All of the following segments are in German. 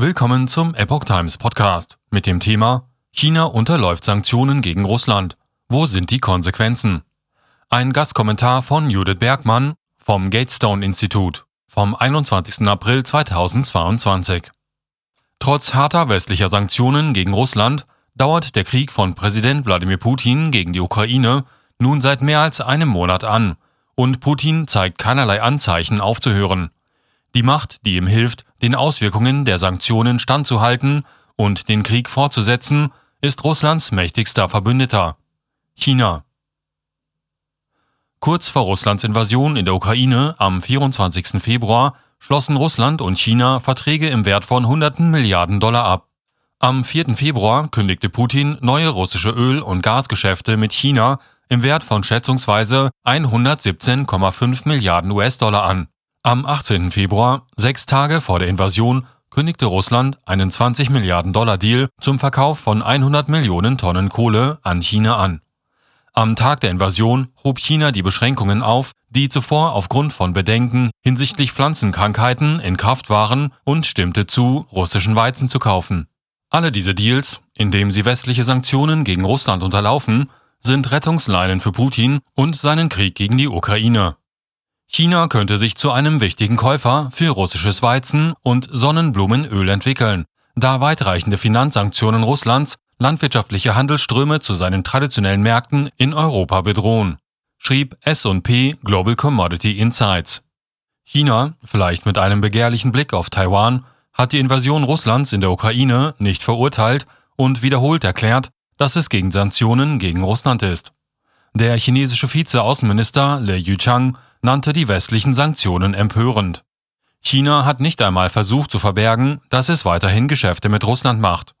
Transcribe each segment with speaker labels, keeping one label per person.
Speaker 1: Willkommen zum Epoch Times Podcast mit dem Thema China unterläuft Sanktionen gegen Russland. Wo sind die Konsequenzen? Ein Gastkommentar von Judith Bergmann vom Gatestone Institut vom 21. April 2022. Trotz harter westlicher Sanktionen gegen Russland dauert der Krieg von Präsident Wladimir Putin gegen die Ukraine nun seit mehr als einem Monat an und Putin zeigt keinerlei Anzeichen aufzuhören. Die Macht, die ihm hilft, den Auswirkungen der Sanktionen standzuhalten und den Krieg fortzusetzen, ist Russlands mächtigster Verbündeter. China. Kurz vor Russlands Invasion in der Ukraine am 24. Februar schlossen Russland und China Verträge im Wert von hunderten Milliarden Dollar ab. Am 4. Februar kündigte Putin neue russische Öl- und Gasgeschäfte mit China im Wert von schätzungsweise 117,5 Milliarden US-Dollar an. Am 18. Februar, sechs Tage vor der Invasion, kündigte Russland einen 20 Milliarden Dollar Deal zum Verkauf von 100 Millionen Tonnen Kohle an China an. Am Tag der Invasion hob China die Beschränkungen auf, die zuvor aufgrund von Bedenken hinsichtlich Pflanzenkrankheiten in Kraft waren und stimmte zu, russischen Weizen zu kaufen. Alle diese Deals, indem sie westliche Sanktionen gegen Russland unterlaufen, sind Rettungsleinen für Putin und seinen Krieg gegen die Ukraine. China könnte sich zu einem wichtigen Käufer für russisches Weizen und Sonnenblumenöl entwickeln, da weitreichende Finanzsanktionen Russlands landwirtschaftliche Handelsströme zu seinen traditionellen Märkten in Europa bedrohen, schrieb S&P Global Commodity Insights. China, vielleicht mit einem begehrlichen Blick auf Taiwan, hat die Invasion Russlands in der Ukraine nicht verurteilt und wiederholt erklärt, dass es gegen Sanktionen gegen Russland ist. Der chinesische Vize-Außenminister Le Yuchang nannte die westlichen Sanktionen empörend. China hat nicht einmal versucht zu verbergen, dass es weiterhin Geschäfte mit Russland macht.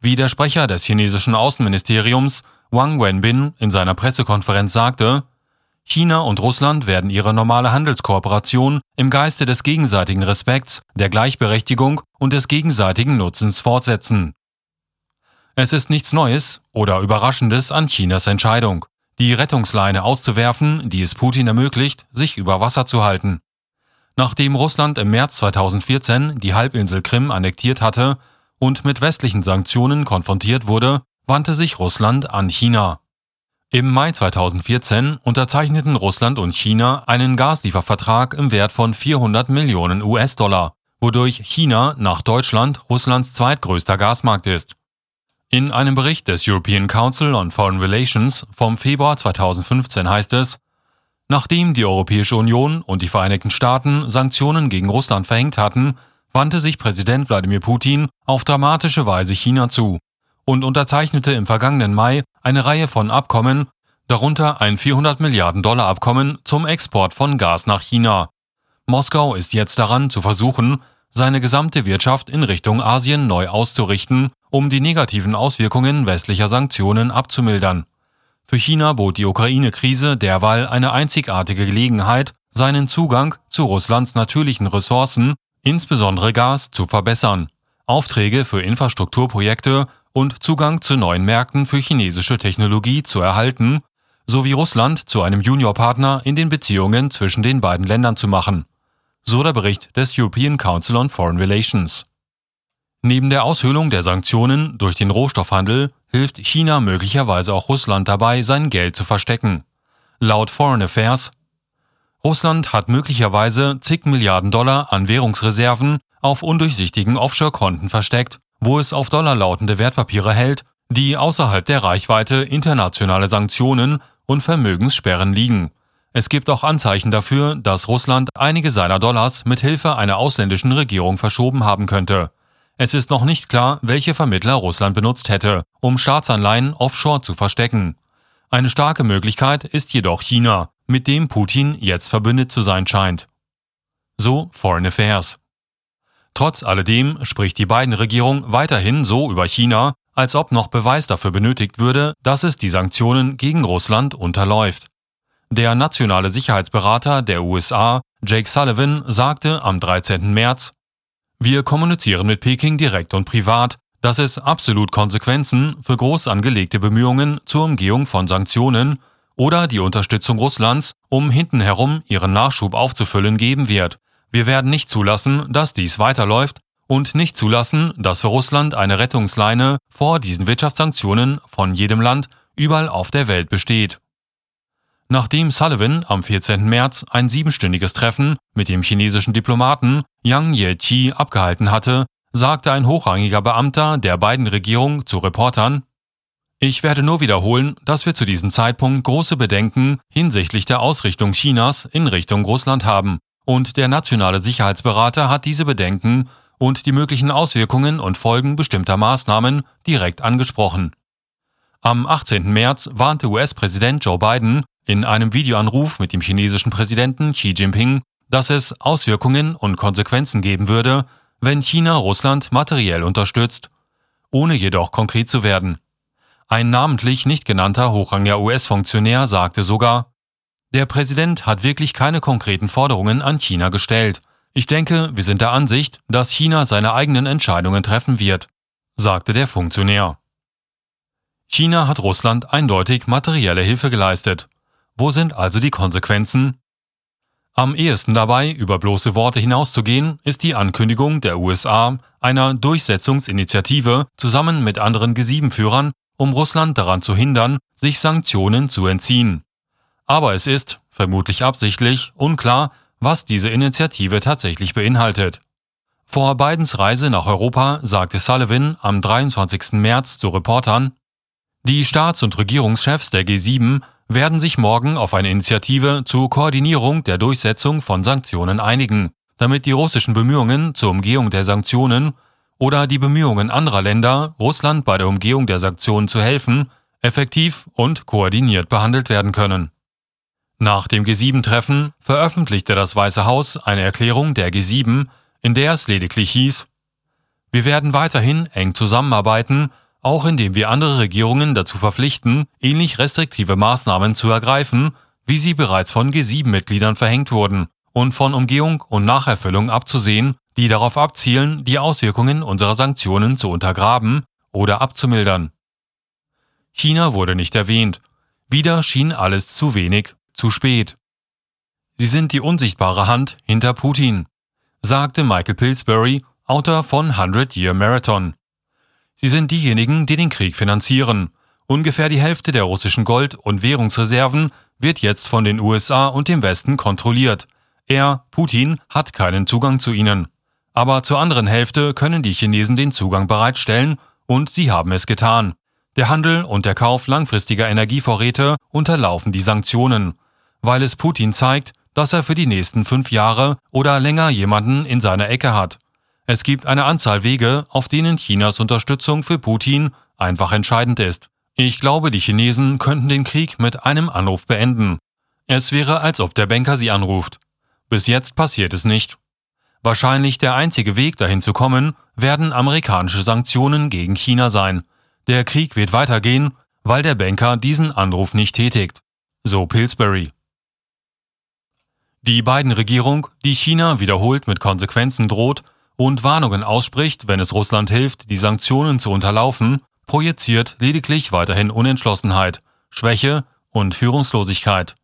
Speaker 1: Wie der Sprecher des chinesischen Außenministeriums Wang Wenbin in seiner Pressekonferenz sagte, China und Russland werden ihre normale Handelskooperation im Geiste des gegenseitigen Respekts, der Gleichberechtigung und des gegenseitigen Nutzens fortsetzen. Es ist nichts Neues oder Überraschendes an Chinas Entscheidung die Rettungsleine auszuwerfen, die es Putin ermöglicht, sich über Wasser zu halten. Nachdem Russland im März 2014 die Halbinsel Krim annektiert hatte und mit westlichen Sanktionen konfrontiert wurde, wandte sich Russland an China. Im Mai 2014 unterzeichneten Russland und China einen Gasliefervertrag im Wert von 400 Millionen US-Dollar, wodurch China nach Deutschland Russlands zweitgrößter Gasmarkt ist. In einem Bericht des European Council on Foreign Relations vom Februar 2015 heißt es, Nachdem die Europäische Union und die Vereinigten Staaten Sanktionen gegen Russland verhängt hatten, wandte sich Präsident Wladimir Putin auf dramatische Weise China zu und unterzeichnete im vergangenen Mai eine Reihe von Abkommen, darunter ein 400 Milliarden Dollar Abkommen zum Export von Gas nach China. Moskau ist jetzt daran zu versuchen, seine gesamte Wirtschaft in Richtung Asien neu auszurichten um die negativen Auswirkungen westlicher Sanktionen abzumildern. Für China bot die Ukraine-Krise derweil eine einzigartige Gelegenheit, seinen Zugang zu Russlands natürlichen Ressourcen, insbesondere Gas, zu verbessern, Aufträge für Infrastrukturprojekte und Zugang zu neuen Märkten für chinesische Technologie zu erhalten, sowie Russland zu einem Juniorpartner in den Beziehungen zwischen den beiden Ländern zu machen. So der Bericht des European Council on Foreign Relations. Neben der Aushöhlung der Sanktionen durch den Rohstoffhandel hilft China möglicherweise auch Russland dabei, sein Geld zu verstecken. Laut Foreign Affairs Russland hat möglicherweise zig Milliarden Dollar an Währungsreserven auf undurchsichtigen Offshore-Konten versteckt, wo es auf Dollar lautende Wertpapiere hält, die außerhalb der Reichweite internationale Sanktionen und Vermögenssperren liegen. Es gibt auch Anzeichen dafür, dass Russland einige seiner Dollars mit Hilfe einer ausländischen Regierung verschoben haben könnte. Es ist noch nicht klar, welche Vermittler Russland benutzt hätte, um Staatsanleihen offshore zu verstecken. Eine starke Möglichkeit ist jedoch China, mit dem Putin jetzt verbündet zu sein scheint. So Foreign Affairs. Trotz alledem spricht die Biden-Regierung weiterhin so über China, als ob noch Beweis dafür benötigt würde, dass es die Sanktionen gegen Russland unterläuft. Der nationale Sicherheitsberater der USA, Jake Sullivan, sagte am 13. März, wir kommunizieren mit Peking direkt und privat, dass es absolut Konsequenzen für groß angelegte Bemühungen zur Umgehung von Sanktionen oder die Unterstützung Russlands, um hintenherum ihren Nachschub aufzufüllen, geben wird. Wir werden nicht zulassen, dass dies weiterläuft und nicht zulassen, dass für Russland eine Rettungsleine vor diesen Wirtschaftssanktionen von jedem Land überall auf der Welt besteht. Nachdem Sullivan am 14. März ein siebenstündiges Treffen mit dem chinesischen Diplomaten Yang Yeqi abgehalten hatte, sagte ein hochrangiger Beamter der beiden Regierung zu Reportern, ich werde nur wiederholen, dass wir zu diesem Zeitpunkt große Bedenken hinsichtlich der Ausrichtung Chinas in Richtung Russland haben, und der nationale Sicherheitsberater hat diese Bedenken und die möglichen Auswirkungen und Folgen bestimmter Maßnahmen direkt angesprochen. Am 18. März warnte US-Präsident Joe Biden in einem Videoanruf mit dem chinesischen Präsidenten Xi Jinping, dass es Auswirkungen und Konsequenzen geben würde, wenn China Russland materiell unterstützt, ohne jedoch konkret zu werden. Ein namentlich nicht genannter hochrangiger US-Funktionär sagte sogar, der Präsident hat wirklich keine konkreten Forderungen an China gestellt. Ich denke, wir sind der Ansicht, dass China seine eigenen Entscheidungen treffen wird, sagte der Funktionär. China hat Russland eindeutig materielle Hilfe geleistet. Wo sind also die Konsequenzen? Am ehesten dabei, über bloße Worte hinauszugehen, ist die Ankündigung der USA einer Durchsetzungsinitiative zusammen mit anderen G7-Führern um Russland daran zu hindern, sich Sanktionen zu entziehen. Aber es ist, vermutlich absichtlich, unklar, was diese Initiative tatsächlich beinhaltet. Vor Bidens Reise nach Europa sagte Sullivan am 23. März zu Reportern, die Staats- und Regierungschefs der G7 werden sich morgen auf eine Initiative zur Koordinierung der Durchsetzung von Sanktionen einigen, damit die russischen Bemühungen zur Umgehung der Sanktionen oder die Bemühungen anderer Länder, Russland bei der Umgehung der Sanktionen zu helfen, effektiv und koordiniert behandelt werden können. Nach dem G7-Treffen veröffentlichte das Weiße Haus eine Erklärung der G7, in der es lediglich hieß, wir werden weiterhin eng zusammenarbeiten, auch indem wir andere Regierungen dazu verpflichten, ähnlich restriktive Maßnahmen zu ergreifen, wie sie bereits von G7-Mitgliedern verhängt wurden, und von Umgehung und Nacherfüllung abzusehen, die darauf abzielen, die Auswirkungen unserer Sanktionen zu untergraben oder abzumildern. China wurde nicht erwähnt. Wieder schien alles zu wenig, zu spät. Sie sind die unsichtbare Hand hinter Putin, sagte Michael Pillsbury, Autor von 100 Year Marathon. Sie sind diejenigen, die den Krieg finanzieren. Ungefähr die Hälfte der russischen Gold- und Währungsreserven wird jetzt von den USA und dem Westen kontrolliert. Er, Putin, hat keinen Zugang zu ihnen. Aber zur anderen Hälfte können die Chinesen den Zugang bereitstellen und sie haben es getan. Der Handel und der Kauf langfristiger Energievorräte unterlaufen die Sanktionen, weil es Putin zeigt, dass er für die nächsten fünf Jahre oder länger jemanden in seiner Ecke hat. Es gibt eine Anzahl Wege, auf denen Chinas Unterstützung für Putin einfach entscheidend ist. Ich glaube, die Chinesen könnten den Krieg mit einem Anruf beenden. Es wäre, als ob der Banker sie anruft. Bis jetzt passiert es nicht. Wahrscheinlich der einzige Weg dahin zu kommen, werden amerikanische Sanktionen gegen China sein. Der Krieg wird weitergehen, weil der Banker diesen Anruf nicht tätigt. So Pillsbury. Die beiden Regierung, die China wiederholt mit Konsequenzen droht und Warnungen ausspricht, wenn es Russland hilft, die Sanktionen zu unterlaufen, projiziert lediglich weiterhin Unentschlossenheit, Schwäche und Führungslosigkeit.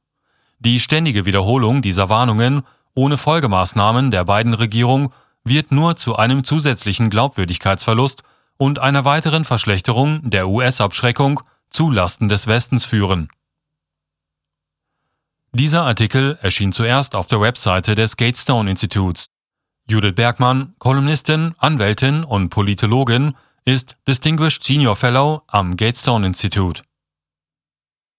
Speaker 1: Die ständige Wiederholung dieser Warnungen ohne Folgemaßnahmen der beiden Regierung wird nur zu einem zusätzlichen Glaubwürdigkeitsverlust und einer weiteren Verschlechterung der US-Abschreckung zu Lasten des Westens führen. Dieser Artikel erschien zuerst auf der Webseite des Gatestone Instituts. Judith Bergmann, Kolumnistin, Anwältin und Politologin, ist Distinguished Senior Fellow am Gatestone Institute.